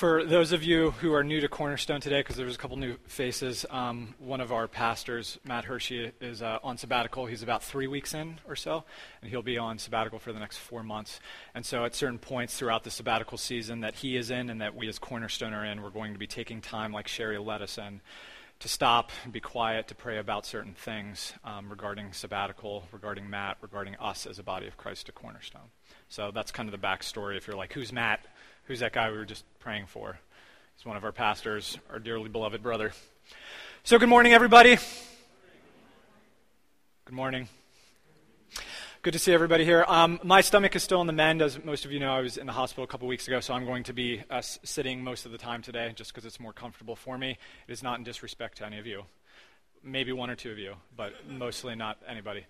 For those of you who are new to Cornerstone today, because there's a couple new faces, um, one of our pastors, Matt Hershey, is uh, on sabbatical. He's about three weeks in or so, and he'll be on sabbatical for the next four months. And so, at certain points throughout the sabbatical season that he is in and that we as Cornerstone are in, we're going to be taking time, like Sherry led us in, to stop and be quiet, to pray about certain things um, regarding sabbatical, regarding Matt, regarding us as a body of Christ at Cornerstone. So that's kind of the backstory. If you're like, who's Matt? Who's that guy we were just praying for? He's one of our pastors, our dearly beloved brother. So, good morning, everybody. Good morning. Good to see everybody here. Um, my stomach is still in the mend. As most of you know, I was in the hospital a couple weeks ago, so I'm going to be uh, sitting most of the time today just because it's more comfortable for me. It is not in disrespect to any of you. Maybe one or two of you, but mostly not anybody.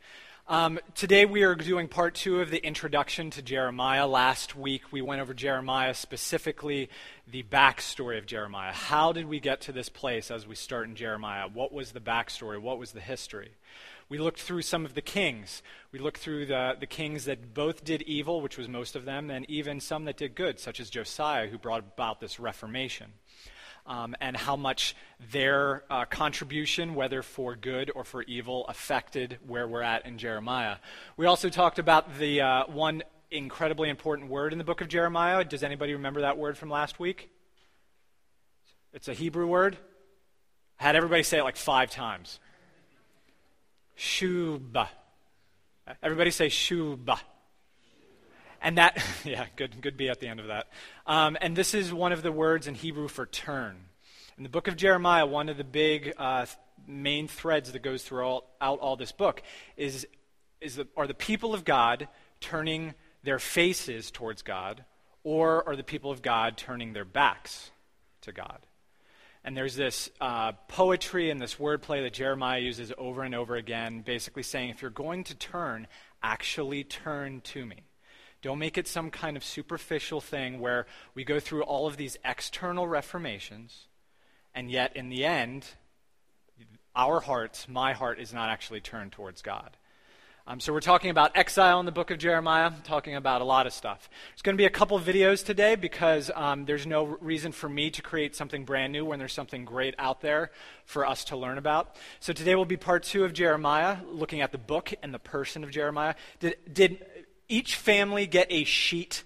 Um, today we are doing part two of the introduction to Jeremiah. Last week we went over Jeremiah, specifically the backstory of Jeremiah. How did we get to this place as we start in Jeremiah? What was the backstory? What was the history? We looked through some of the kings. We looked through the, the kings that both did evil, which was most of them, and even some that did good, such as Josiah, who brought about this Reformation. Um, and how much their uh, contribution, whether for good or for evil, affected where we're at in Jeremiah. We also talked about the uh, one incredibly important word in the book of Jeremiah. Does anybody remember that word from last week? It's a Hebrew word. I had everybody say it like five times. Shuba. Everybody say Shuba. And that, yeah, good, good be at the end of that. Um, and this is one of the words in Hebrew for turn. In the book of Jeremiah, one of the big uh, main threads that goes throughout all, all this book is, is the, are the people of God turning their faces towards God, or are the people of God turning their backs to God? And there's this uh, poetry and this wordplay that Jeremiah uses over and over again, basically saying, if you're going to turn, actually turn to me. Don't make it some kind of superficial thing where we go through all of these external reformations, and yet in the end, our hearts, my heart, is not actually turned towards God. Um, so we're talking about exile in the book of Jeremiah, talking about a lot of stuff. There's going to be a couple videos today because um, there's no reason for me to create something brand new when there's something great out there for us to learn about. So today will be part two of Jeremiah, looking at the book and the person of Jeremiah. Did, did each family get a sheet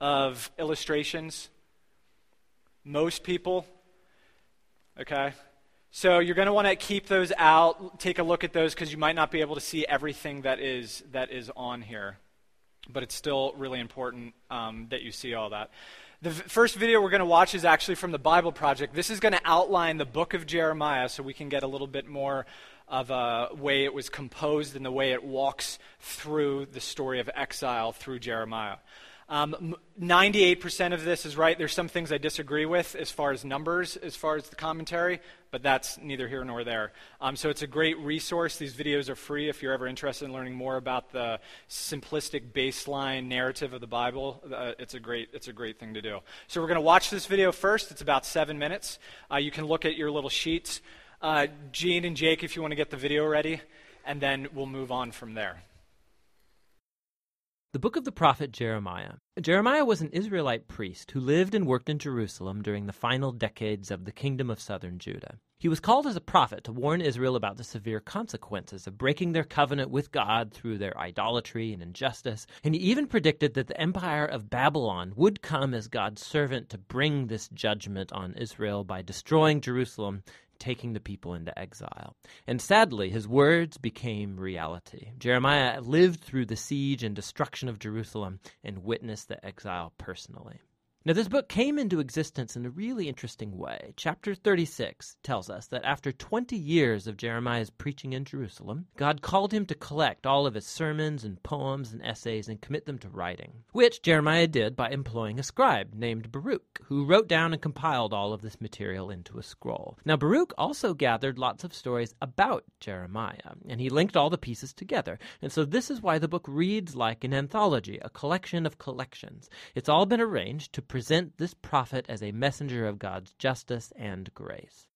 of illustrations? Most people? Okay. So you're going to want to keep those out, take a look at those because you might not be able to see everything that is that is on here, but it's still really important um, that you see all that. The v- first video we're going to watch is actually from the Bible Project. This is going to outline the book of Jeremiah, so we can get a little bit more of a way it was composed and the way it walks through the story of exile through Jeremiah. Um, 98% of this is right. There's some things I disagree with as far as numbers, as far as the commentary, but that's neither here nor there. Um, so it's a great resource. These videos are free if you're ever interested in learning more about the simplistic baseline narrative of the Bible. Uh, it's, a great, it's a great thing to do. So we're going to watch this video first. It's about seven minutes. Uh, you can look at your little sheets. Uh, Gene and Jake, if you want to get the video ready, and then we'll move on from there. The book of the prophet Jeremiah. Jeremiah was an Israelite priest who lived and worked in Jerusalem during the final decades of the kingdom of southern Judah. He was called as a prophet to warn Israel about the severe consequences of breaking their covenant with God through their idolatry and injustice, and he even predicted that the empire of Babylon would come as God's servant to bring this judgment on Israel by destroying Jerusalem taking the people into exile. And sadly, his words became reality. Jeremiah lived through the siege and destruction of Jerusalem and witnessed the exile personally. Now, this book came into existence in a really interesting way. Chapter 36 tells us that after 20 years of Jeremiah's preaching in Jerusalem, God called him to collect all of his sermons and poems and essays and commit them to writing, which Jeremiah did by employing a scribe named Baruch, who wrote down and compiled all of this material into a scroll. Now, Baruch also gathered lots of stories about Jeremiah, and he linked all the pieces together. And so this is why the book reads like an anthology, a collection of collections. It's all been arranged to present this prophet as a messenger of God's justice and grace.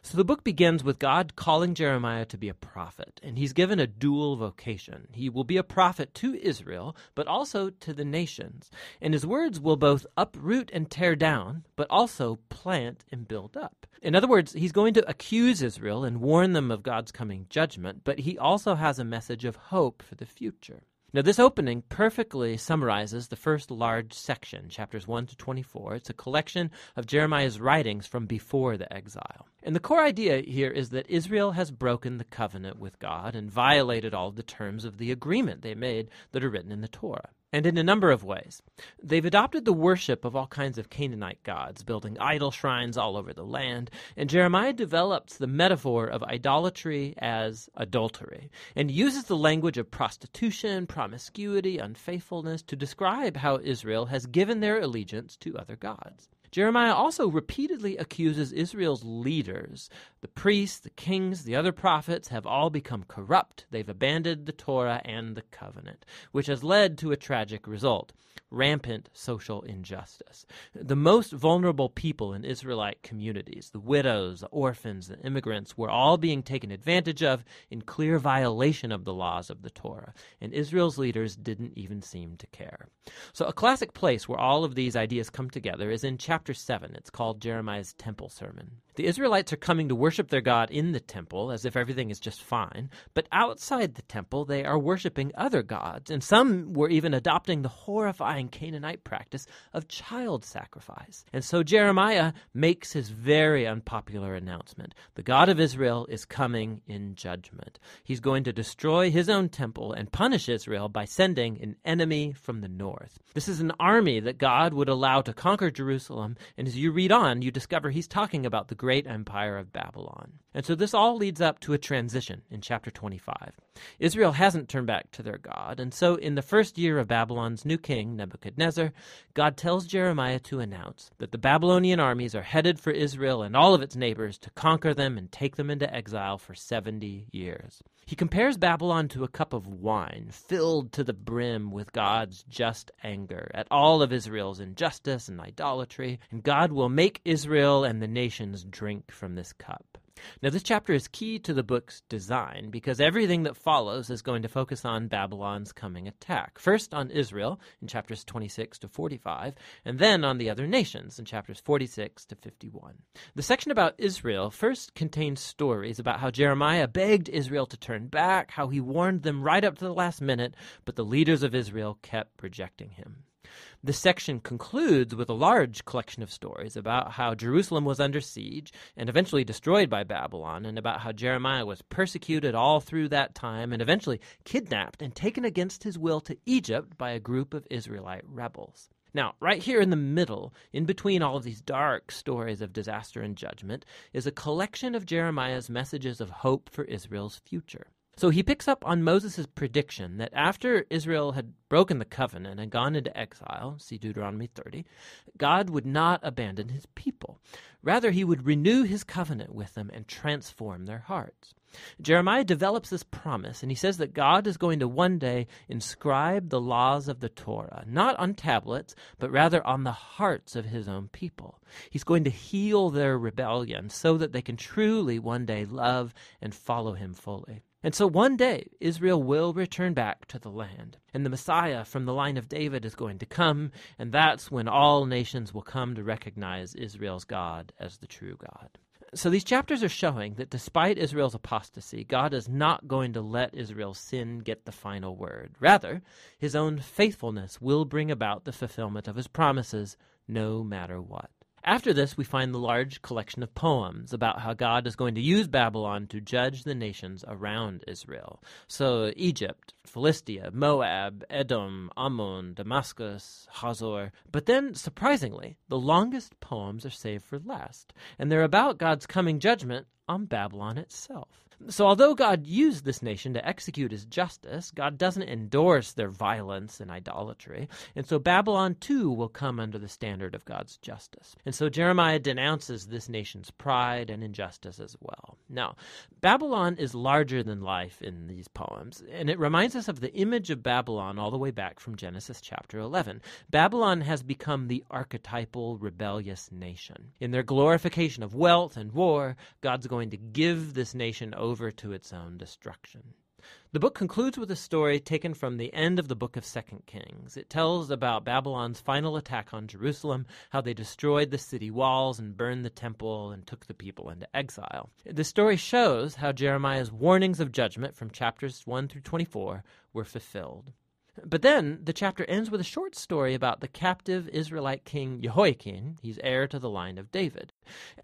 So the book begins with God calling Jeremiah to be a prophet, and he's given a dual vocation. He will be a prophet to Israel, but also to the nations. And his words will both uproot and tear down, but also plant and build up. In other words, he's going to accuse Israel and warn them of God's coming judgment, but he also has a message of hope for the future. Now, this opening perfectly summarizes the first large section, chapters 1 to 24. It's a collection of Jeremiah's writings from before the exile. And the core idea here is that Israel has broken the covenant with God and violated all the terms of the agreement they made that are written in the Torah and in a number of ways. They've adopted the worship of all kinds of Canaanite gods, building idol shrines all over the land, and Jeremiah develops the metaphor of idolatry as adultery, and uses the language of prostitution, promiscuity, unfaithfulness to describe how Israel has given their allegiance to other gods. Jeremiah also repeatedly accuses Israel's leaders. The priests, the kings, the other prophets have all become corrupt. They've abandoned the Torah and the covenant, which has led to a tragic result rampant social injustice. The most vulnerable people in Israelite communities, the widows, the orphans, the immigrants, were all being taken advantage of in clear violation of the laws of the Torah, and Israel's leaders didn't even seem to care. So, a classic place where all of these ideas come together is in chapter 7. It's called Jeremiah's Temple Sermon. The Israelites are coming to worship their God in the temple as if everything is just fine, but outside the temple they are worshiping other gods, and some were even adopting the horrifying Canaanite practice of child sacrifice. And so Jeremiah makes his very unpopular announcement The God of Israel is coming in judgment. He's going to destroy his own temple and punish Israel by sending an enemy from the north. This is an army that God would allow to conquer Jerusalem, and as you read on, you discover he's talking about the great empire of Babylon. And so this all leads up to a transition in chapter 25. Israel hasn't turned back to their God, and so in the first year of Babylon's new king, Nebuchadnezzar, God tells Jeremiah to announce that the Babylonian armies are headed for Israel and all of its neighbors to conquer them and take them into exile for 70 years. He compares Babylon to a cup of wine filled to the brim with God's just anger at all of Israel's injustice and idolatry, and God will make Israel and the nations drink from this cup. Now, this chapter is key to the book's design because everything that follows is going to focus on Babylon's coming attack. First on Israel in chapters 26 to 45, and then on the other nations in chapters 46 to 51. The section about Israel first contains stories about how Jeremiah begged Israel to turn back, how he warned them right up to the last minute, but the leaders of Israel kept rejecting him. This section concludes with a large collection of stories about how Jerusalem was under siege and eventually destroyed by Babylon, and about how Jeremiah was persecuted all through that time and eventually kidnapped and taken against his will to Egypt by a group of Israelite rebels. Now, right here in the middle, in between all of these dark stories of disaster and judgment, is a collection of Jeremiah's messages of hope for Israel's future. So he picks up on Moses' prediction that after Israel had broken the covenant and gone into exile, see Deuteronomy 30, God would not abandon his people. Rather, he would renew his covenant with them and transform their hearts. Jeremiah develops this promise, and he says that God is going to one day inscribe the laws of the Torah, not on tablets, but rather on the hearts of his own people. He's going to heal their rebellion so that they can truly one day love and follow him fully. And so one day, Israel will return back to the land, and the Messiah from the line of David is going to come, and that's when all nations will come to recognize Israel's God as the true God. So these chapters are showing that despite Israel's apostasy, God is not going to let Israel's sin get the final word. Rather, his own faithfulness will bring about the fulfillment of his promises no matter what. After this, we find the large collection of poems about how God is going to use Babylon to judge the nations around Israel. So, Egypt, Philistia, Moab, Edom, Ammon, Damascus, Hazor. But then, surprisingly, the longest poems are saved for last, and they're about God's coming judgment on Babylon itself. So, although God used this nation to execute his justice, God doesn't endorse their violence and idolatry. And so, Babylon too will come under the standard of God's justice. And so, Jeremiah denounces this nation's pride and injustice as well. Now, Babylon is larger than life in these poems, and it reminds us of the image of Babylon all the way back from Genesis chapter 11. Babylon has become the archetypal rebellious nation. In their glorification of wealth and war, God's going to give this nation over to its own destruction. The book concludes with a story taken from the end of the book of Second Kings. It tells about Babylon's final attack on Jerusalem, how they destroyed the city walls and burned the temple and took the people into exile. The story shows how Jeremiah's warnings of judgment from chapters 1 through 24 were fulfilled. But then the chapter ends with a short story about the captive Israelite king Jehoiachin. He's heir to the line of David.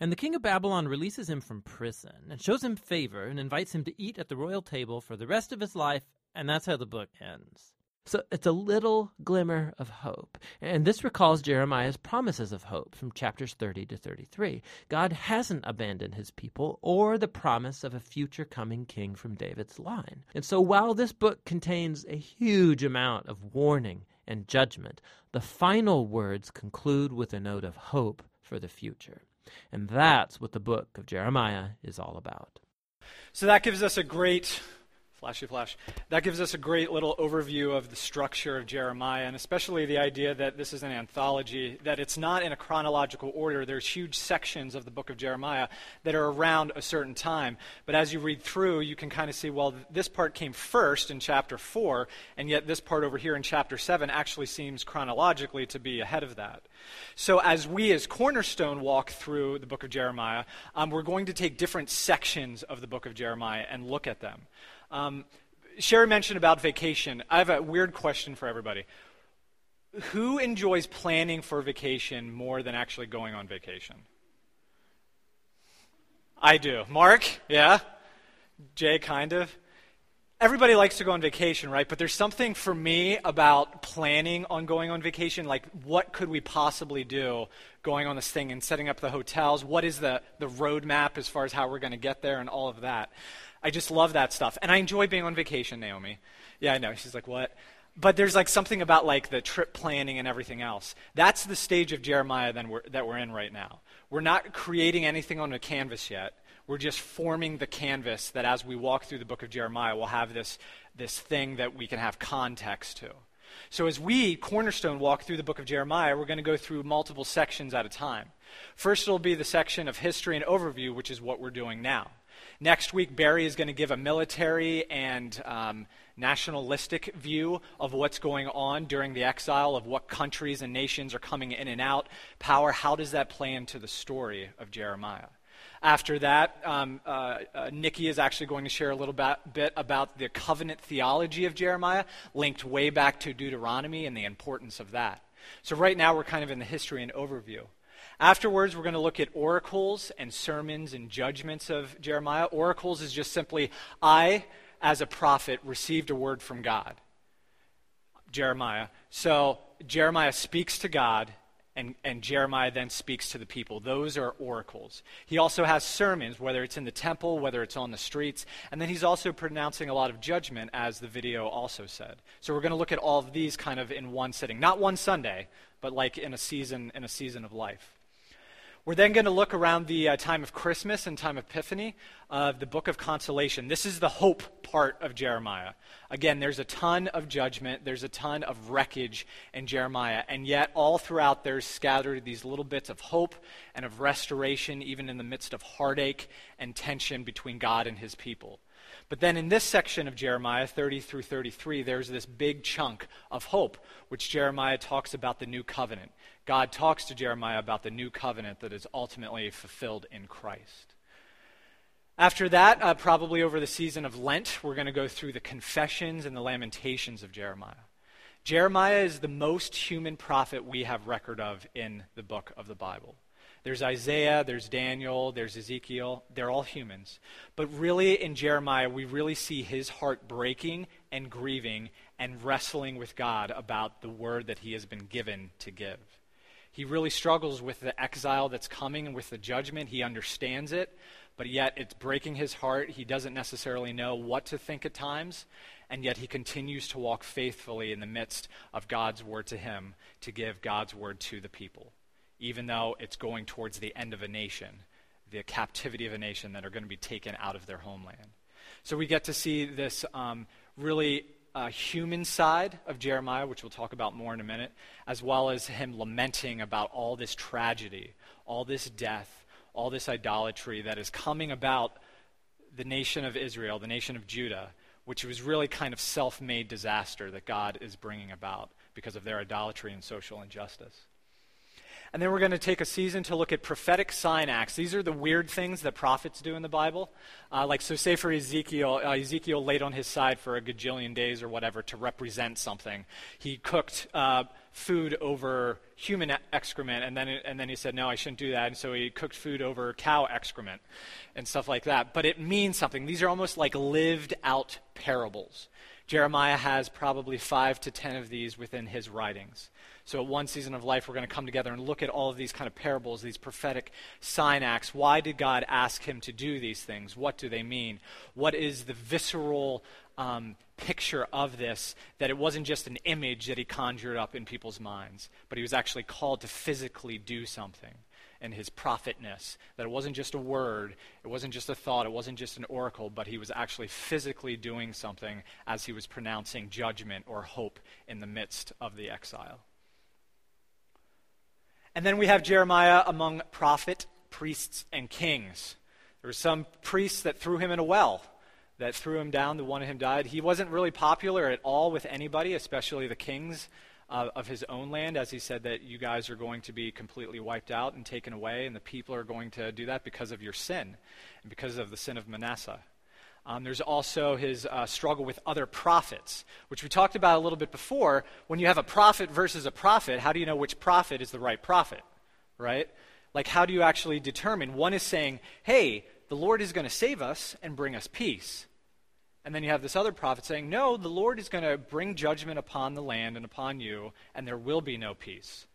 And the king of Babylon releases him from prison and shows him favor and invites him to eat at the royal table for the rest of his life, and that's how the book ends. So it's a little glimmer of hope. And this recalls Jeremiah's promises of hope from chapters 30 to 33. God hasn't abandoned his people or the promise of a future coming king from David's line. And so while this book contains a huge amount of warning and judgment, the final words conclude with a note of hope for the future. And that's what the book of Jeremiah is all about. So that gives us a great Flashy flash. That gives us a great little overview of the structure of Jeremiah, and especially the idea that this is an anthology, that it's not in a chronological order. There's huge sections of the book of Jeremiah that are around a certain time. But as you read through, you can kind of see, well, this part came first in chapter 4, and yet this part over here in chapter 7 actually seems chronologically to be ahead of that. So as we as Cornerstone walk through the book of Jeremiah, um, we're going to take different sections of the book of Jeremiah and look at them. Um, Sherry mentioned about vacation. I have a weird question for everybody. Who enjoys planning for vacation more than actually going on vacation? I do. Mark? Yeah? Jay, kind of? Everybody likes to go on vacation, right? But there's something for me about planning on going on vacation. Like, what could we possibly do going on this thing and setting up the hotels? What is the, the roadmap as far as how we're going to get there and all of that? I just love that stuff. And I enjoy being on vacation, Naomi. Yeah, I know. She's like, what? But there's like something about like the trip planning and everything else. That's the stage of Jeremiah then we're, that we're in right now. We're not creating anything on a canvas yet. We're just forming the canvas that as we walk through the book of Jeremiah, we'll have this, this thing that we can have context to. So as we, Cornerstone, walk through the book of Jeremiah, we're going to go through multiple sections at a time. First, it'll be the section of history and overview, which is what we're doing now. Next week, Barry is going to give a military and um, nationalistic view of what's going on during the exile, of what countries and nations are coming in and out. Power, how does that play into the story of Jeremiah? After that, um, uh, uh, Nikki is actually going to share a little bit, bit about the covenant theology of Jeremiah, linked way back to Deuteronomy and the importance of that. So, right now, we're kind of in the history and overview. Afterwards, we're going to look at oracles and sermons and judgments of Jeremiah. Oracles is just simply, I, as a prophet, received a word from God. Jeremiah. So Jeremiah speaks to God, and, and Jeremiah then speaks to the people. Those are oracles. He also has sermons, whether it's in the temple, whether it's on the streets, and then he's also pronouncing a lot of judgment, as the video also said. So we're going to look at all of these kind of in one sitting, not one Sunday, but like in a season in a season of life. We're then going to look around the uh, time of Christmas and time of Epiphany of the book of consolation. This is the hope part of Jeremiah. Again, there's a ton of judgment, there's a ton of wreckage in Jeremiah, and yet all throughout there's scattered these little bits of hope and of restoration, even in the midst of heartache and tension between God and his people. But then in this section of Jeremiah, 30 through 33, there's this big chunk of hope, which Jeremiah talks about the new covenant. God talks to Jeremiah about the new covenant that is ultimately fulfilled in Christ. After that, uh, probably over the season of Lent, we're going to go through the confessions and the lamentations of Jeremiah. Jeremiah is the most human prophet we have record of in the book of the Bible. There's Isaiah, there's Daniel, there's Ezekiel. They're all humans. But really, in Jeremiah, we really see his heart breaking and grieving and wrestling with God about the word that he has been given to give. He really struggles with the exile that's coming and with the judgment. He understands it, but yet it's breaking his heart. He doesn't necessarily know what to think at times, and yet he continues to walk faithfully in the midst of God's word to him to give God's word to the people, even though it's going towards the end of a nation, the captivity of a nation that are going to be taken out of their homeland. So we get to see this um, really uh, human side of Jeremiah, which we'll talk about more in a minute, as well as him lamenting about all this tragedy, all this death, all this idolatry that is coming about the nation of Israel, the nation of Judah, which was really kind of self made disaster that God is bringing about because of their idolatry and social injustice. And then we're going to take a season to look at prophetic sign acts. These are the weird things that prophets do in the Bible. Uh, like, so say for Ezekiel, uh, Ezekiel laid on his side for a gajillion days or whatever to represent something. He cooked uh, food over human excrement, and then, and then he said, no, I shouldn't do that. And so he cooked food over cow excrement and stuff like that. But it means something. These are almost like lived out parables. Jeremiah has probably five to ten of these within his writings. So, at one season of life, we're going to come together and look at all of these kind of parables, these prophetic sign acts. Why did God ask him to do these things? What do they mean? What is the visceral um, picture of this? That it wasn't just an image that he conjured up in people's minds, but he was actually called to physically do something and his prophetness. That it wasn't just a word, it wasn't just a thought, it wasn't just an oracle, but he was actually physically doing something as he was pronouncing judgment or hope in the midst of the exile. And then we have Jeremiah among prophet, priests, and kings. There were some priests that threw him in a well, that threw him down. The one of him died. He wasn't really popular at all with anybody, especially the kings uh, of his own land, as he said that you guys are going to be completely wiped out and taken away, and the people are going to do that because of your sin and because of the sin of Manasseh. Um, there's also his uh, struggle with other prophets, which we talked about a little bit before. When you have a prophet versus a prophet, how do you know which prophet is the right prophet? Right? Like, how do you actually determine? One is saying, hey, the Lord is going to save us and bring us peace. And then you have this other prophet saying, no, the Lord is going to bring judgment upon the land and upon you, and there will be no peace.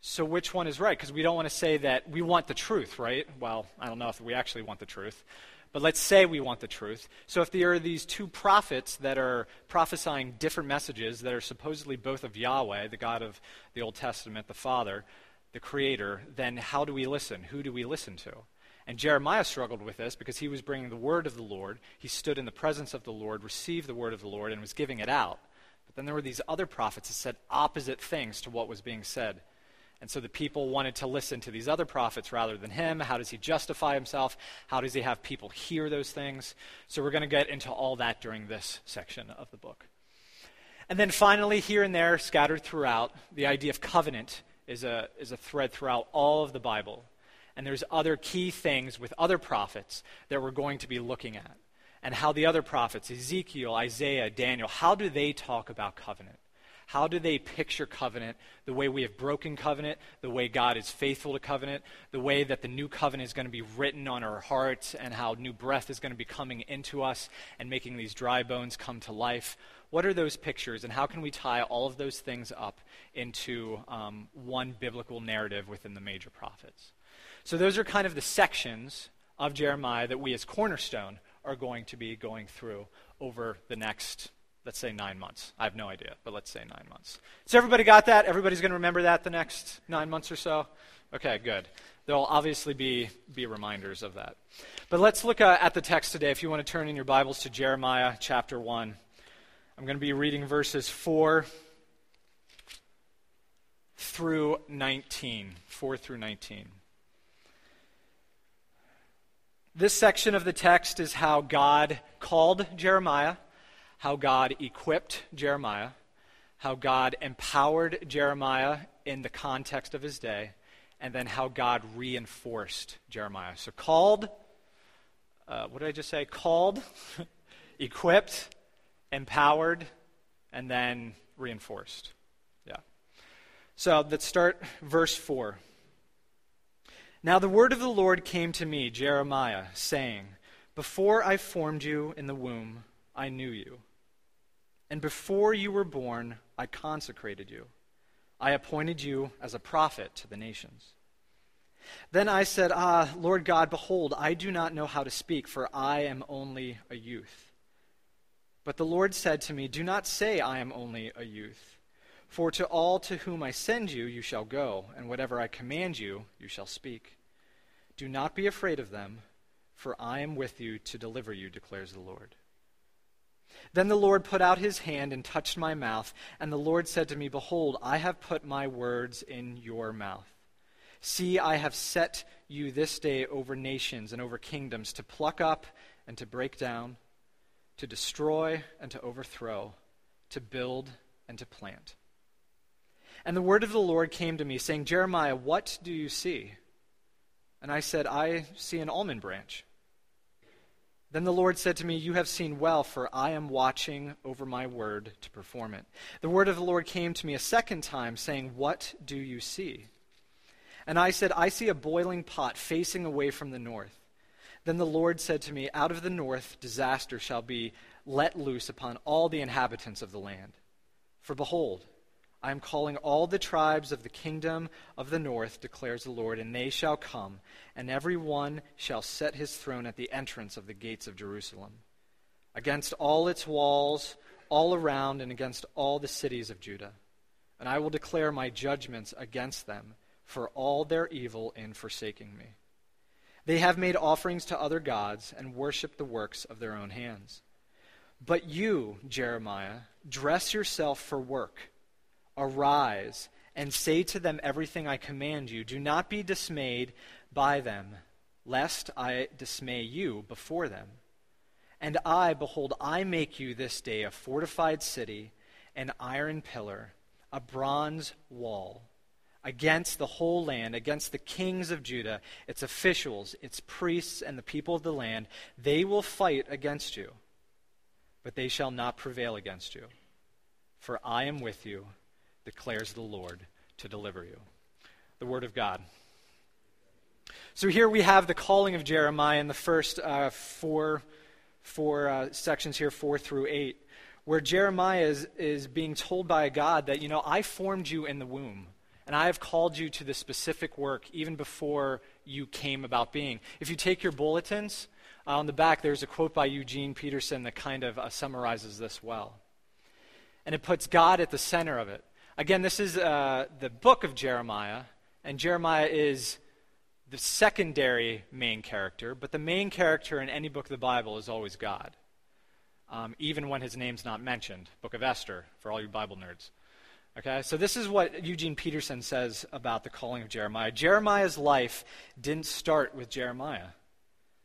So, which one is right? Because we don't want to say that we want the truth, right? Well, I don't know if we actually want the truth. But let's say we want the truth. So if there are these two prophets that are prophesying different messages that are supposedly both of Yahweh, the God of the Old Testament, the Father, the Creator, then how do we listen? Who do we listen to? And Jeremiah struggled with this because he was bringing the word of the Lord. He stood in the presence of the Lord, received the word of the Lord, and was giving it out. But then there were these other prophets that said opposite things to what was being said. And so the people wanted to listen to these other prophets rather than him. How does he justify himself? How does he have people hear those things? So we're going to get into all that during this section of the book. And then finally, here and there, scattered throughout, the idea of covenant is a, is a thread throughout all of the Bible. And there's other key things with other prophets that we're going to be looking at. And how the other prophets, Ezekiel, Isaiah, Daniel, how do they talk about covenant? How do they picture covenant? The way we have broken covenant, the way God is faithful to covenant, the way that the new covenant is going to be written on our hearts, and how new breath is going to be coming into us and making these dry bones come to life. What are those pictures, and how can we tie all of those things up into um, one biblical narrative within the major prophets? So, those are kind of the sections of Jeremiah that we as Cornerstone are going to be going through over the next let's say nine months. I have no idea, but let's say nine months. So everybody got that? Everybody's going to remember that the next nine months or so? Okay, good. There'll obviously be, be reminders of that. But let's look uh, at the text today. If you want to turn in your Bibles to Jeremiah chapter 1, I'm going to be reading verses 4 through 19. 4 through 19. This section of the text is how God called Jeremiah how God equipped Jeremiah, how God empowered Jeremiah in the context of his day, and then how God reinforced Jeremiah. So, called, uh, what did I just say? Called, equipped, empowered, and then reinforced. Yeah. So, let's start verse 4. Now the word of the Lord came to me, Jeremiah, saying, Before I formed you in the womb, I knew you. And before you were born, I consecrated you. I appointed you as a prophet to the nations. Then I said, Ah, Lord God, behold, I do not know how to speak, for I am only a youth. But the Lord said to me, Do not say, I am only a youth. For to all to whom I send you, you shall go, and whatever I command you, you shall speak. Do not be afraid of them, for I am with you to deliver you, declares the Lord. Then the Lord put out his hand and touched my mouth, and the Lord said to me, Behold, I have put my words in your mouth. See, I have set you this day over nations and over kingdoms to pluck up and to break down, to destroy and to overthrow, to build and to plant. And the word of the Lord came to me, saying, Jeremiah, what do you see? And I said, I see an almond branch. Then the Lord said to me, You have seen well, for I am watching over my word to perform it. The word of the Lord came to me a second time, saying, What do you see? And I said, I see a boiling pot facing away from the north. Then the Lord said to me, Out of the north disaster shall be let loose upon all the inhabitants of the land. For behold, I am calling all the tribes of the kingdom of the north, declares the Lord, and they shall come, and every one shall set his throne at the entrance of the gates of Jerusalem, against all its walls, all around, and against all the cities of Judah. And I will declare my judgments against them for all their evil in forsaking me. They have made offerings to other gods and worshiped the works of their own hands. But you, Jeremiah, dress yourself for work Arise and say to them everything I command you. Do not be dismayed by them, lest I dismay you before them. And I, behold, I make you this day a fortified city, an iron pillar, a bronze wall, against the whole land, against the kings of Judah, its officials, its priests, and the people of the land. They will fight against you, but they shall not prevail against you. For I am with you declares the Lord to deliver you. The Word of God. So here we have the calling of Jeremiah in the first uh, four, four uh, sections here, four through eight, where Jeremiah is, is being told by God that, you know, I formed you in the womb, and I have called you to the specific work even before you came about being. If you take your bulletins, uh, on the back there's a quote by Eugene Peterson that kind of uh, summarizes this well. And it puts God at the center of it. Again, this is uh, the book of Jeremiah, and Jeremiah is the secondary main character, but the main character in any book of the Bible is always God, um, even when his name's not mentioned. Book of Esther, for all you Bible nerds. Okay, so this is what Eugene Peterson says about the calling of Jeremiah. Jeremiah's life didn't start with Jeremiah.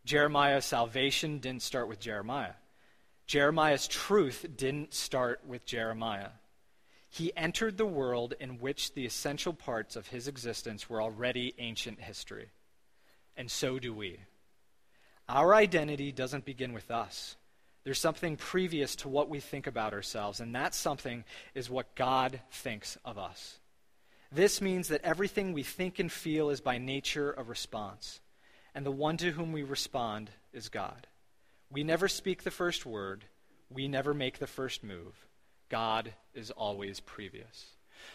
Jeremiah's salvation didn't start with Jeremiah. Jeremiah's truth didn't start with Jeremiah. He entered the world in which the essential parts of his existence were already ancient history. And so do we. Our identity doesn't begin with us. There's something previous to what we think about ourselves, and that something is what God thinks of us. This means that everything we think and feel is by nature a response, and the one to whom we respond is God. We never speak the first word, we never make the first move. God is always previous.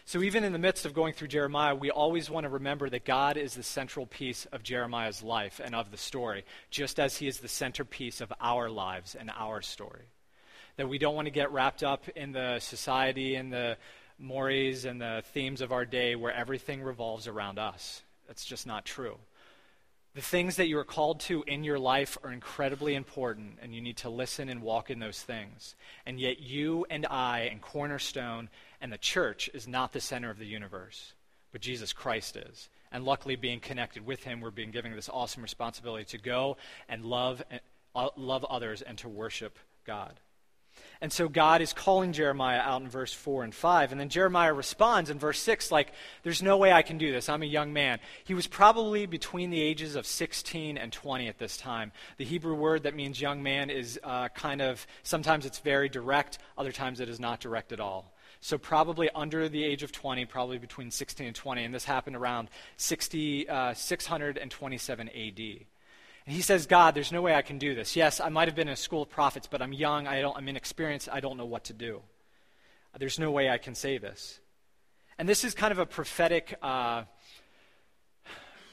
So, even in the midst of going through Jeremiah, we always want to remember that God is the central piece of Jeremiah's life and of the story, just as he is the centerpiece of our lives and our story. That we don't want to get wrapped up in the society and the mores and the themes of our day where everything revolves around us. That's just not true. The things that you are called to in your life are incredibly important, and you need to listen and walk in those things. And yet, you and I, and Cornerstone, and the church is not the center of the universe, but Jesus Christ is. And luckily, being connected with Him, we're being given this awesome responsibility to go and love, uh, love others and to worship God. And so God is calling Jeremiah out in verse 4 and 5. And then Jeremiah responds in verse 6, like, There's no way I can do this. I'm a young man. He was probably between the ages of 16 and 20 at this time. The Hebrew word that means young man is uh, kind of, sometimes it's very direct, other times it is not direct at all. So probably under the age of 20, probably between 16 and 20. And this happened around 60, uh, 627 AD. And he says, God, there's no way I can do this. Yes, I might have been in a school of prophets, but I'm young, I don't, I'm inexperienced, I don't know what to do. There's no way I can say this. And this is kind of a prophetic uh,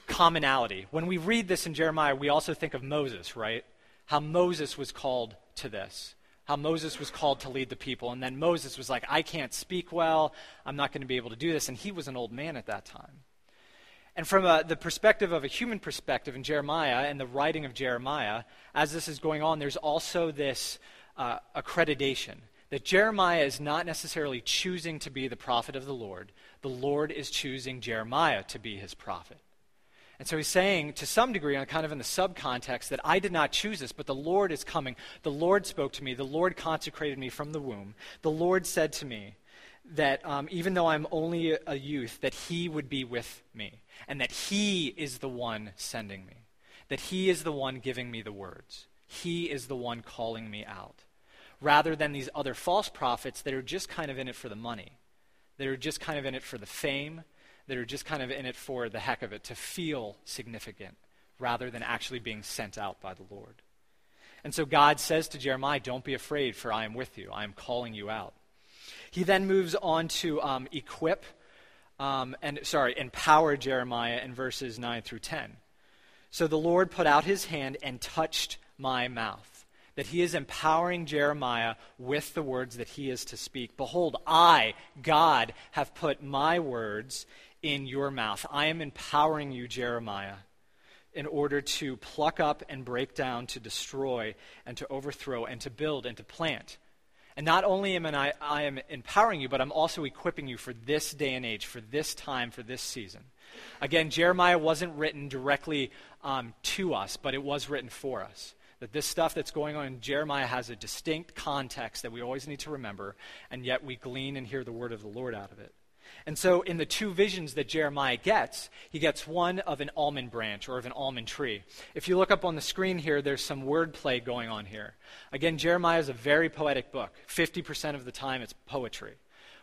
commonality. When we read this in Jeremiah, we also think of Moses, right? How Moses was called to this. How Moses was called to lead the people. And then Moses was like, I can't speak well. I'm not going to be able to do this. And he was an old man at that time. And from a, the perspective of a human perspective in Jeremiah and the writing of Jeremiah, as this is going on, there's also this uh, accreditation that Jeremiah is not necessarily choosing to be the prophet of the Lord. The Lord is choosing Jeremiah to be his prophet. And so he's saying, to some degree, kind of in the subcontext, that I did not choose this, but the Lord is coming. The Lord spoke to me. The Lord consecrated me from the womb. The Lord said to me that um, even though I'm only a youth, that He would be with me, and that He is the one sending me, that He is the one giving me the words. He is the one calling me out, rather than these other false prophets that are just kind of in it for the money, that are just kind of in it for the fame that are just kind of in it for the heck of it, to feel significant rather than actually being sent out by the Lord. And so God says to Jeremiah, Don't be afraid, for I am with you. I am calling you out. He then moves on to um, equip um, and, sorry, empower Jeremiah in verses 9 through 10. So the Lord put out his hand and touched my mouth that he is empowering Jeremiah with the words that he is to speak. Behold, I, God, have put my words in your mouth. I am empowering you, Jeremiah, in order to pluck up and break down, to destroy and to overthrow and to build and to plant. And not only am I, I am empowering you, but I'm also equipping you for this day and age, for this time, for this season. Again, Jeremiah wasn't written directly um, to us, but it was written for us. That this stuff that's going on in Jeremiah has a distinct context that we always need to remember, and yet we glean and hear the word of the Lord out of it. And so, in the two visions that Jeremiah gets, he gets one of an almond branch or of an almond tree. If you look up on the screen here, there's some wordplay going on here. Again, Jeremiah is a very poetic book. 50% of the time, it's poetry,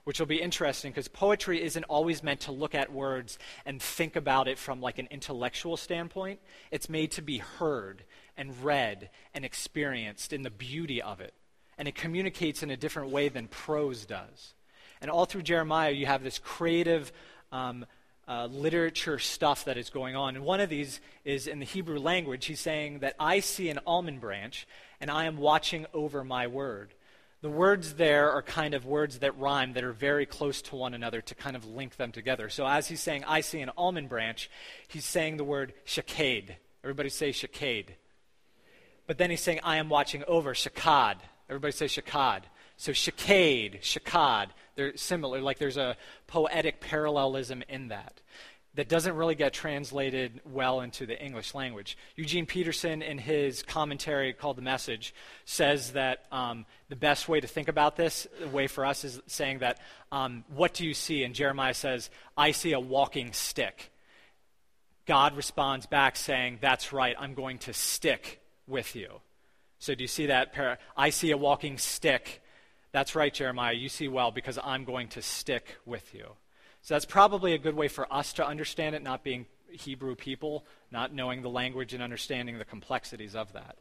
which will be interesting because poetry isn't always meant to look at words and think about it from like an intellectual standpoint. It's made to be heard and read and experienced in the beauty of it. And it communicates in a different way than prose does. And all through Jeremiah, you have this creative um, uh, literature stuff that is going on. And one of these is in the Hebrew language. He's saying that I see an almond branch, and I am watching over my word. The words there are kind of words that rhyme, that are very close to one another to kind of link them together. So as he's saying, I see an almond branch, he's saying the word shakade. Everybody say shakade. But then he's saying, I am watching over, shakad. Everybody say shakad. So shakade, shakad. They're similar, like there's a poetic parallelism in that that doesn't really get translated well into the English language. Eugene Peterson, in his commentary called The Message, says that um, the best way to think about this, the way for us, is saying that, um, What do you see? And Jeremiah says, I see a walking stick. God responds back saying, That's right, I'm going to stick with you. So do you see that? I see a walking stick that's right, Jeremiah, you see well because I'm going to stick with you. So that's probably a good way for us to understand it, not being Hebrew people, not knowing the language and understanding the complexities of that.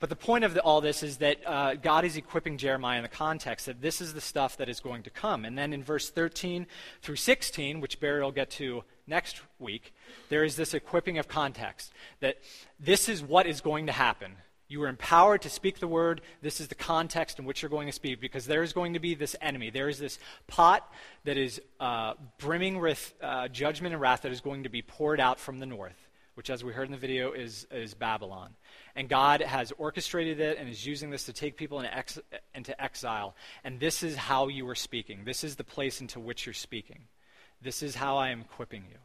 But the point of the, all this is that uh, God is equipping Jeremiah in the context that this is the stuff that is going to come. And then in verse 13 through 16, which Barry will get to next week, there is this equipping of context that this is what is going to happen. You are empowered to speak the word. This is the context in which you're going to speak because there is going to be this enemy. There is this pot that is uh, brimming with uh, judgment and wrath that is going to be poured out from the north, which, as we heard in the video, is, is Babylon. And God has orchestrated it and is using this to take people into, ex- into exile. And this is how you are speaking. This is the place into which you're speaking. This is how I am equipping you.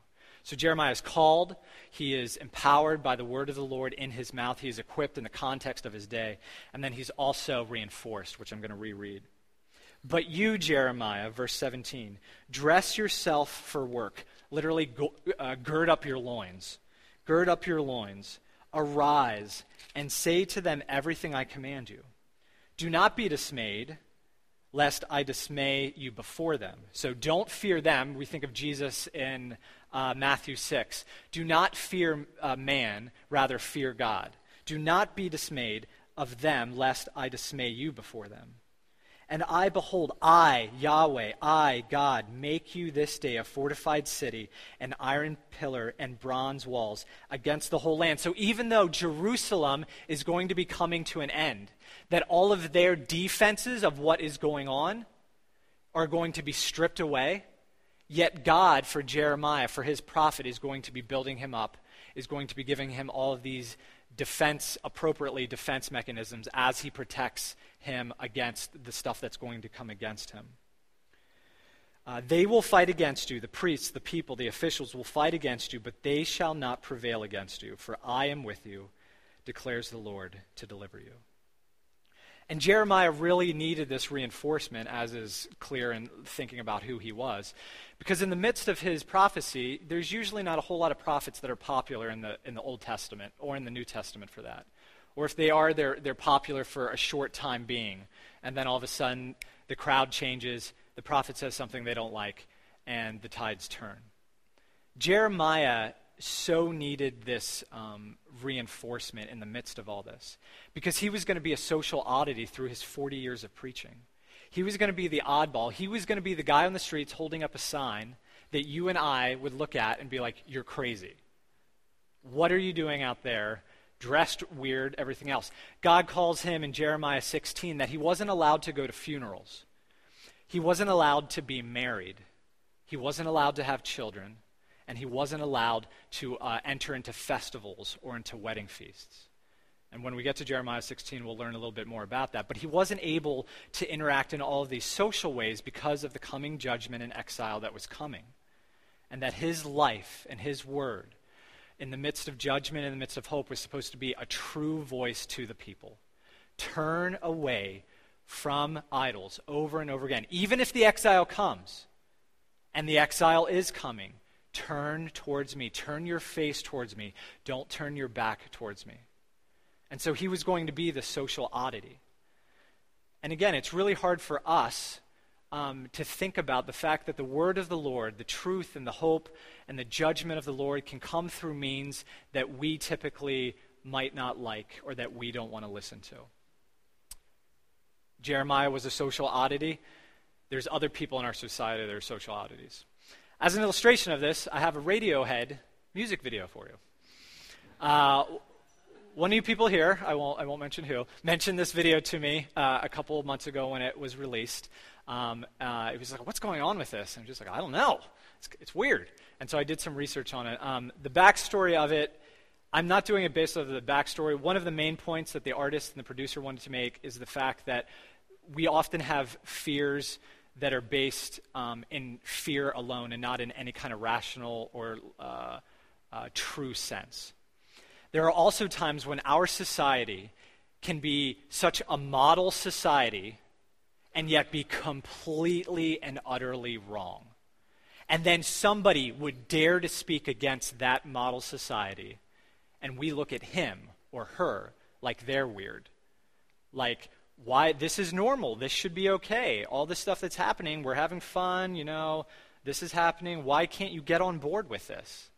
So Jeremiah is called. He is empowered by the word of the Lord in his mouth. He is equipped in the context of his day. And then he's also reinforced, which I'm going to reread. But you, Jeremiah, verse 17, dress yourself for work. Literally, go, uh, gird up your loins. Gird up your loins. Arise and say to them everything I command you. Do not be dismayed, lest I dismay you before them. So don't fear them. We think of Jesus in uh, Matthew 6. Do not fear uh, man, rather fear God. Do not be dismayed of them, lest I dismay you before them. And I, behold, I, Yahweh, I, God, make you this day a fortified city, an iron pillar and bronze walls against the whole land. So even though Jerusalem is going to be coming to an end, that all of their defenses of what is going on are going to be stripped away, yet God, for Jeremiah, for his prophet, is going to be building him up, is going to be giving him all of these defense, appropriately defense mechanisms as he protects him against the stuff that's going to come against him. Uh, they will fight against you, the priests, the people, the officials will fight against you, but they shall not prevail against you, for I am with you, declares the Lord, to deliver you. And Jeremiah really needed this reinforcement, as is clear in thinking about who he was. Because in the midst of his prophecy, there's usually not a whole lot of prophets that are popular in the, in the Old Testament, or in the New Testament for that. Or if they are, they're, they're popular for a short time being. And then all of a sudden, the crowd changes, the prophet says something they don't like, and the tides turn. Jeremiah so needed this um, reinforcement in the midst of all this because he was going to be a social oddity through his 40 years of preaching. He was going to be the oddball. He was going to be the guy on the streets holding up a sign that you and I would look at and be like, You're crazy. What are you doing out there? Dressed weird, everything else. God calls him in Jeremiah 16 that he wasn't allowed to go to funerals. He wasn't allowed to be married. He wasn't allowed to have children and he wasn't allowed to uh, enter into festivals or into wedding feasts. And when we get to Jeremiah 16, we'll learn a little bit more about that. But he wasn't able to interact in all of these social ways because of the coming judgment and exile that was coming. And that his life and his word, in the midst of judgment, in the midst of hope, was supposed to be a true voice to the people. Turn away from idols over and over again. Even if the exile comes, and the exile is coming, Turn towards me. Turn your face towards me. Don't turn your back towards me. And so he was going to be the social oddity. And again, it's really hard for us um, to think about the fact that the word of the Lord, the truth and the hope and the judgment of the Lord can come through means that we typically might not like or that we don't want to listen to. Jeremiah was a social oddity. There's other people in our society that are social oddities. As an illustration of this, I have a Radiohead music video for you. Uh, one of you people here, I won't, I won't mention who, mentioned this video to me uh, a couple of months ago when it was released. Um, uh, it was like, what's going on with this? And I'm just like, I don't know. It's, it's weird. And so I did some research on it. Um, the backstory of it, I'm not doing it based on the backstory. One of the main points that the artist and the producer wanted to make is the fact that we often have fears that are based um, in fear alone and not in any kind of rational or uh, uh, true sense. There are also times when our society can be such a model society and yet be completely and utterly wrong. And then somebody would dare to speak against that model society, and we look at him or her like they're weird. Like, why this is normal. This should be okay. All this stuff that's happening, we're having fun, you know, this is happening. Why can't you get on board with this?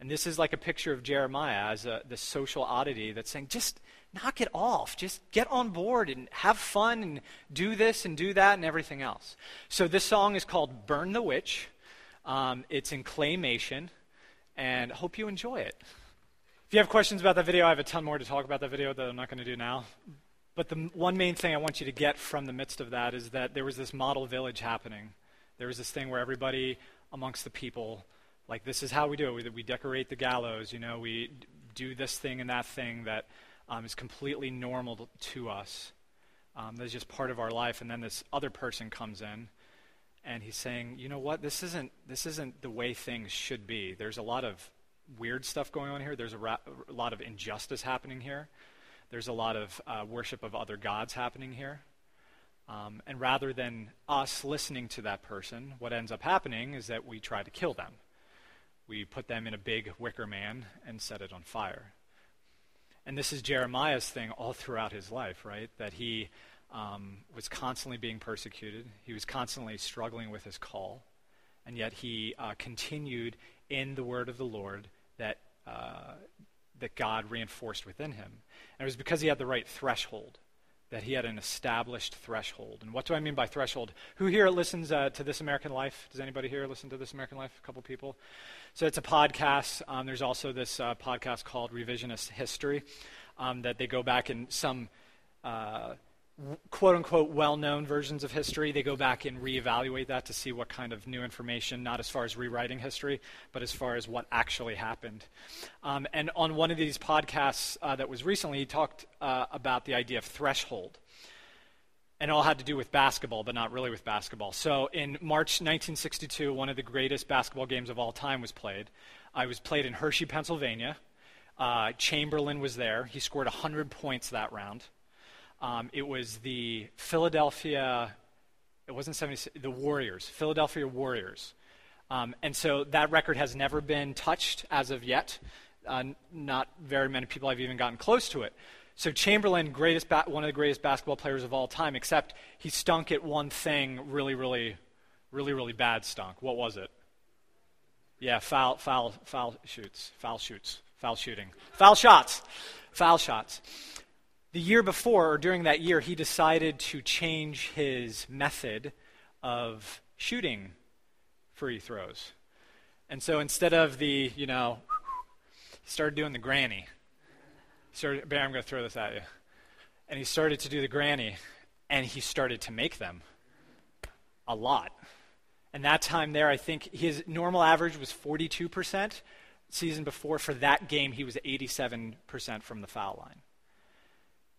And this is like a picture of Jeremiah as a, the social oddity that's saying, just knock it off. Just get on board and have fun and do this and do that and everything else. So this song is called Burn the Witch. Um, it's in claymation, and hope you enjoy it. If you have questions about that video, I have a ton more to talk about that video that I'm not going to do now. But the one main thing I want you to get from the midst of that is that there was this model village happening. There was this thing where everybody amongst the people, like, this is how we do it. We, we decorate the gallows, you know, we do this thing and that thing that um, is completely normal to us. Um, that's just part of our life. And then this other person comes in and he's saying, you know what, this isn't, this isn't the way things should be. There's a lot of weird stuff going on here, there's a, ra- a lot of injustice happening here. There's a lot of uh, worship of other gods happening here. Um, and rather than us listening to that person, what ends up happening is that we try to kill them. We put them in a big wicker man and set it on fire. And this is Jeremiah's thing all throughout his life, right? That he um, was constantly being persecuted, he was constantly struggling with his call, and yet he uh, continued in the word of the Lord that uh, that God reinforced within him. And it was because he had the right threshold, that he had an established threshold. And what do I mean by threshold? Who here listens uh, to This American Life? Does anybody here listen to This American Life? A couple people. So it's a podcast. Um, there's also this uh, podcast called Revisionist History um, that they go back in some uh, quote unquote well known versions of history, they go back and reevaluate that to see what kind of new information, not as far as rewriting history, but as far as what actually happened. Um, and on one of these podcasts uh, that was recently, he talked uh, about the idea of threshold. And all had to do with basketball, but not really with basketball. So in March 1962, one of the greatest basketball games of all time was played. I was played in Hershey, Pennsylvania. Uh, Chamberlain was there. He scored 100 points that round. Um, it was the Philadelphia, it wasn't 70, the Warriors, Philadelphia Warriors. Um, and so that record has never been touched as of yet. Uh, not very many people have even gotten close to it. So Chamberlain, greatest ba- one of the greatest basketball players of all time, except he stunk at one thing really, really, really, really bad stunk. What was it? Yeah, foul, foul, foul shoots, foul shoots, foul shooting, foul shots, foul shots the year before, or during that year, he decided to change his method of shooting free throws. And so instead of the, you know, he started doing the granny. He started, Bear, I'm going to throw this at you. And he started to do the granny, and he started to make them a lot. And that time there, I think his normal average was 42%. Season before, for that game, he was 87% from the foul line.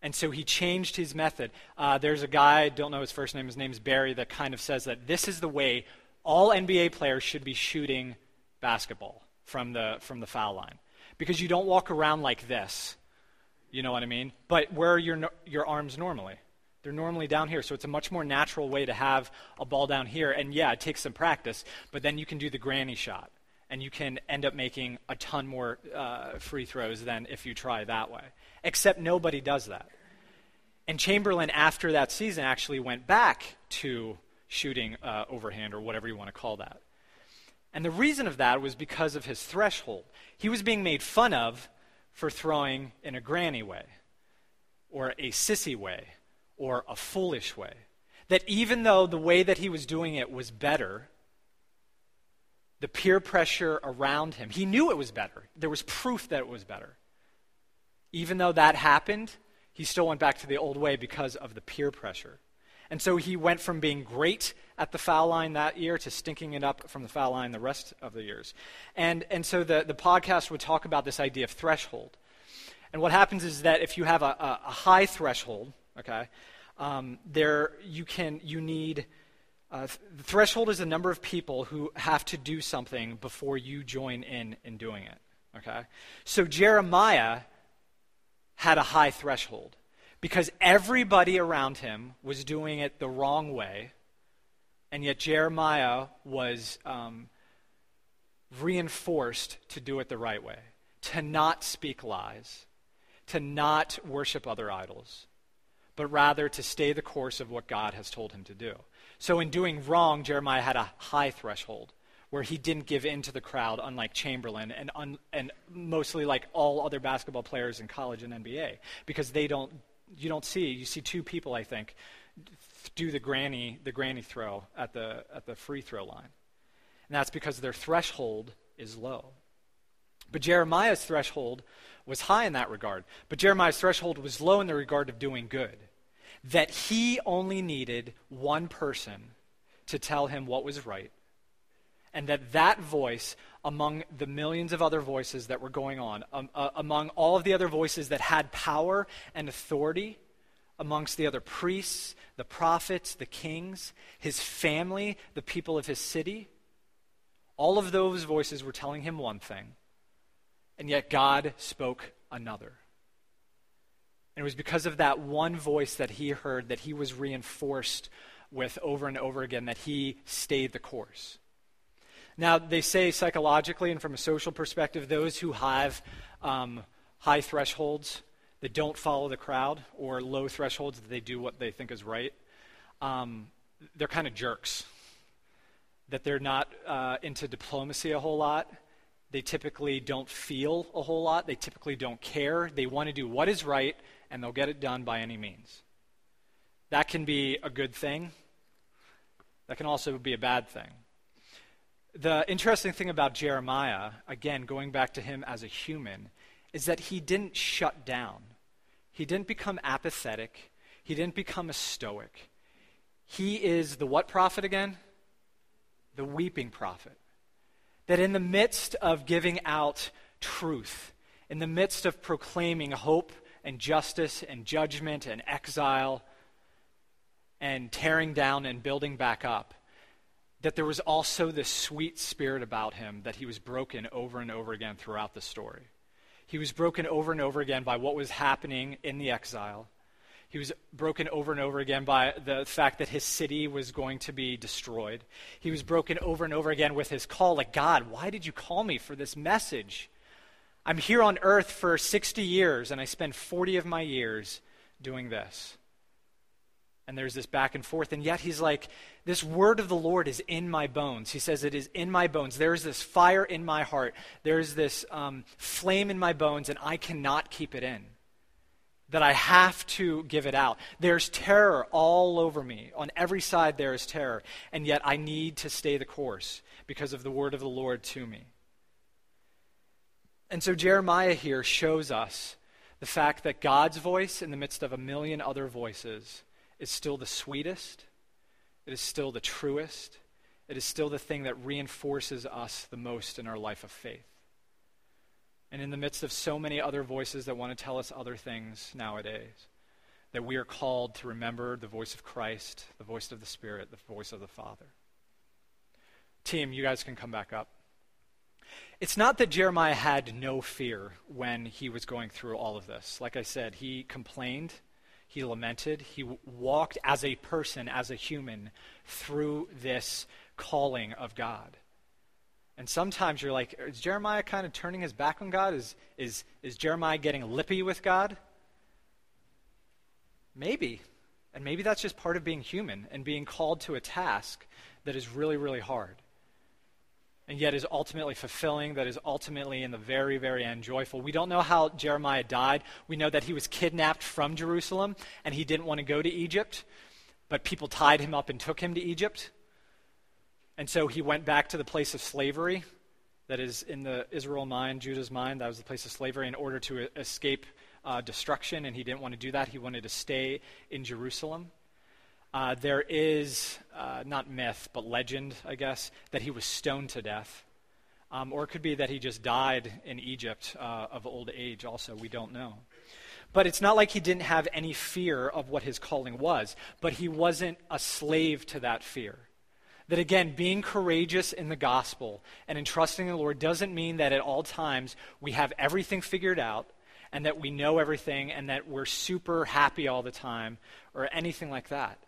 And so he changed his method. Uh, there's a guy, I don't know his first name, his name is Barry, that kind of says that this is the way all NBA players should be shooting basketball from the, from the foul line. Because you don't walk around like this. You know what I mean? But where are your, your arms normally? They're normally down here, so it's a much more natural way to have a ball down here. And yeah, it takes some practice, but then you can do the granny shot, and you can end up making a ton more uh, free throws than if you try that way except nobody does that. And Chamberlain, after that season, actually went back to shooting uh, overhand or whatever you want to call that. And the reason of that was because of his threshold. He was being made fun of for throwing in a granny way, or a sissy way, or a foolish way. That even though the way that he was doing it was better, the peer pressure around him, he knew it was better. There was proof that it was better. Even though that happened, he still went back to the old way because of the peer pressure. And so he went from being great at the foul line that year to stinking it up from the foul line the rest of the years. And, and so the, the podcast would talk about this idea of threshold. And what happens is that if you have a, a, a high threshold, okay, um, there you can you need uh, the threshold is the number of people who have to do something before you join in in doing it. Okay, so Jeremiah had a high threshold because everybody around him was doing it the wrong way, and yet Jeremiah was um, reinforced to do it the right way, to not speak lies, to not worship other idols, but rather to stay the course of what God has told him to do. So, in doing wrong, Jeremiah had a high threshold where he didn't give in to the crowd, unlike Chamberlain and, un, and mostly like all other basketball players in college and NBA, because they don't, you don't see, you see two people, I think, do the granny, the granny throw at the, at the free throw line. And that's because their threshold is low. But Jeremiah's threshold was high in that regard. But Jeremiah's threshold was low in the regard of doing good. That he only needed one person to tell him what was right and that that voice among the millions of other voices that were going on um, uh, among all of the other voices that had power and authority amongst the other priests the prophets the kings his family the people of his city all of those voices were telling him one thing and yet god spoke another. And it was because of that one voice that he heard that he was reinforced with over and over again that he stayed the course now, they say psychologically and from a social perspective, those who have um, high thresholds that don't follow the crowd or low thresholds that they do what they think is right, um, they're kind of jerks. That they're not uh, into diplomacy a whole lot. They typically don't feel a whole lot. They typically don't care. They want to do what is right, and they'll get it done by any means. That can be a good thing, that can also be a bad thing. The interesting thing about Jeremiah, again, going back to him as a human, is that he didn't shut down. He didn't become apathetic. He didn't become a stoic. He is the what prophet again? The weeping prophet. That in the midst of giving out truth, in the midst of proclaiming hope and justice and judgment and exile and tearing down and building back up, that there was also this sweet spirit about him that he was broken over and over again throughout the story. He was broken over and over again by what was happening in the exile. He was broken over and over again by the fact that his city was going to be destroyed. He was broken over and over again with his call, like, God, why did you call me for this message? I'm here on earth for 60 years, and I spend 40 of my years doing this. And there's this back and forth. And yet he's like, This word of the Lord is in my bones. He says, It is in my bones. There is this fire in my heart. There is this um, flame in my bones, and I cannot keep it in. That I have to give it out. There's terror all over me. On every side, there is terror. And yet I need to stay the course because of the word of the Lord to me. And so Jeremiah here shows us the fact that God's voice, in the midst of a million other voices, is still the sweetest, it is still the truest, it is still the thing that reinforces us the most in our life of faith. And in the midst of so many other voices that want to tell us other things nowadays, that we are called to remember the voice of Christ, the voice of the Spirit, the voice of the Father. Team, you guys can come back up. It's not that Jeremiah had no fear when he was going through all of this. Like I said, he complained he lamented. He walked as a person, as a human, through this calling of God. And sometimes you're like, is Jeremiah kind of turning his back on God? Is, is, is Jeremiah getting lippy with God? Maybe. And maybe that's just part of being human and being called to a task that is really, really hard and yet is ultimately fulfilling, that is ultimately in the very, very end joyful. We don't know how Jeremiah died. We know that he was kidnapped from Jerusalem and he didn't want to go to Egypt, but people tied him up and took him to Egypt. And so he went back to the place of slavery that is in the Israel mind, Judah's mind. That was the place of slavery in order to escape uh, destruction, and he didn't want to do that. He wanted to stay in Jerusalem. Uh, there is, uh, not myth, but legend, I guess, that he was stoned to death. Um, or it could be that he just died in Egypt uh, of old age, also. We don't know. But it's not like he didn't have any fear of what his calling was, but he wasn't a slave to that fear. That again, being courageous in the gospel and in trusting the Lord doesn't mean that at all times we have everything figured out and that we know everything and that we're super happy all the time or anything like that.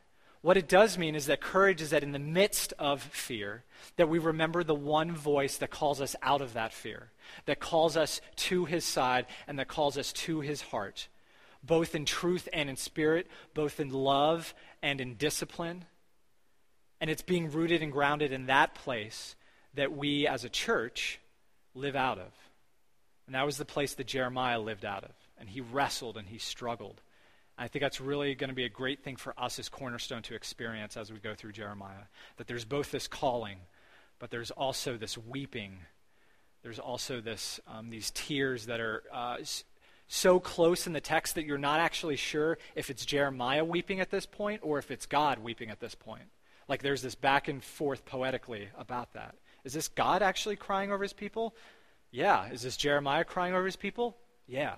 What it does mean is that courage is that in the midst of fear, that we remember the one voice that calls us out of that fear, that calls us to his side, and that calls us to his heart, both in truth and in spirit, both in love and in discipline. And it's being rooted and grounded in that place that we as a church live out of. And that was the place that Jeremiah lived out of. And he wrestled and he struggled. I think that's really going to be a great thing for us as Cornerstone to experience as we go through Jeremiah. That there's both this calling, but there's also this weeping. There's also this, um, these tears that are uh, so close in the text that you're not actually sure if it's Jeremiah weeping at this point or if it's God weeping at this point. Like there's this back and forth poetically about that. Is this God actually crying over his people? Yeah. Is this Jeremiah crying over his people? Yeah.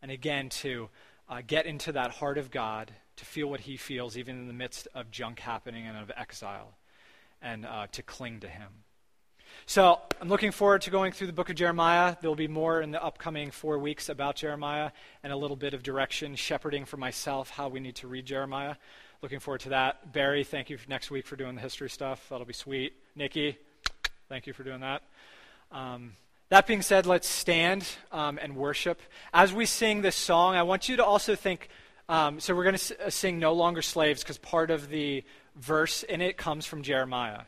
And again, to uh, get into that heart of God, to feel what He feels, even in the midst of junk happening and of exile, and uh, to cling to Him. So I'm looking forward to going through the book of Jeremiah. There'll be more in the upcoming four weeks about Jeremiah and a little bit of direction, shepherding for myself, how we need to read Jeremiah. Looking forward to that. Barry, thank you next week for doing the history stuff. That'll be sweet. Nikki, thank you for doing that. Um, that being said, let's stand um, and worship. As we sing this song, I want you to also think um, so, we're going to s- uh, sing No Longer Slaves because part of the verse in it comes from Jeremiah.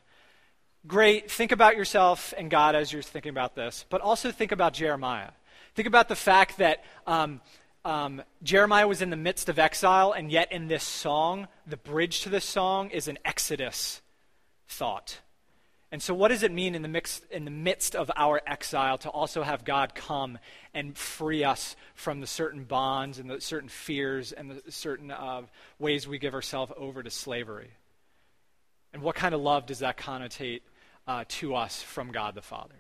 Great. Think about yourself and God as you're thinking about this, but also think about Jeremiah. Think about the fact that um, um, Jeremiah was in the midst of exile, and yet in this song, the bridge to this song is an Exodus thought. And so, what does it mean in the, mix, in the midst of our exile to also have God come and free us from the certain bonds and the certain fears and the certain uh, ways we give ourselves over to slavery? And what kind of love does that connotate uh, to us from God the Father?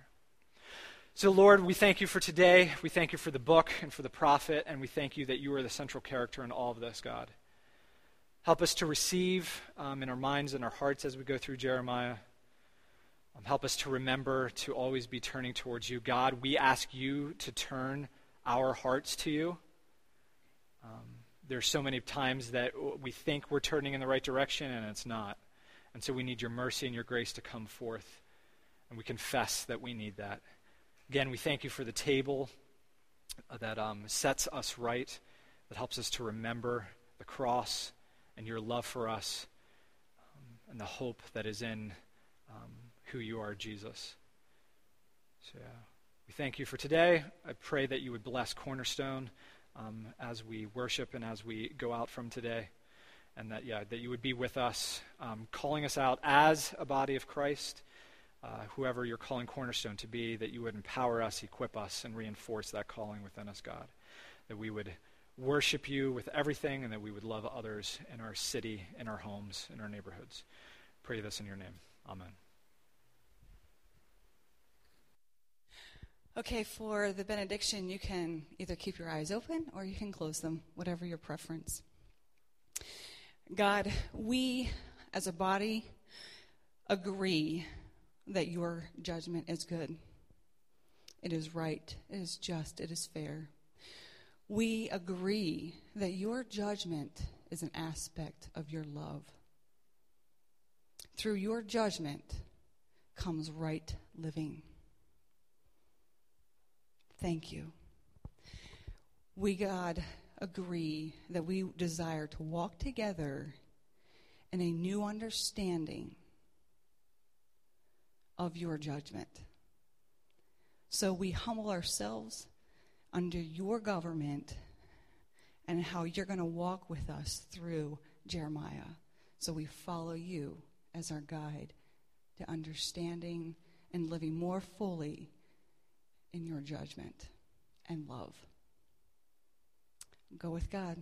So, Lord, we thank you for today. We thank you for the book and for the prophet, and we thank you that you are the central character in all of this, God. Help us to receive um, in our minds and our hearts as we go through Jeremiah. Um, help us to remember to always be turning towards you. God, we ask you to turn our hearts to you. Um, there's so many times that we think we're turning in the right direction, and it's not. And so we need your mercy and your grace to come forth. And we confess that we need that. Again, we thank you for the table that um, sets us right, that helps us to remember the cross and your love for us, um, and the hope that is in um, who you are, Jesus. So, yeah, we thank you for today. I pray that you would bless Cornerstone um, as we worship and as we go out from today and that yeah that you would be with us um, calling us out as a body of christ uh, whoever you're calling cornerstone to be that you would empower us equip us and reinforce that calling within us god. That we would worship you with everything and that we would love others in our city in our homes in our neighborhoods. Pray this in your name. Amen Okay, for the benediction, you can either keep your eyes open or you can close them, whatever your preference. God, we as a body agree that your judgment is good. It is right, it is just, it is fair. We agree that your judgment is an aspect of your love. Through your judgment comes right living. Thank you. We, God, agree that we desire to walk together in a new understanding of your judgment. So we humble ourselves under your government and how you're going to walk with us through Jeremiah. So we follow you as our guide to understanding and living more fully in your judgment and love. Go with God.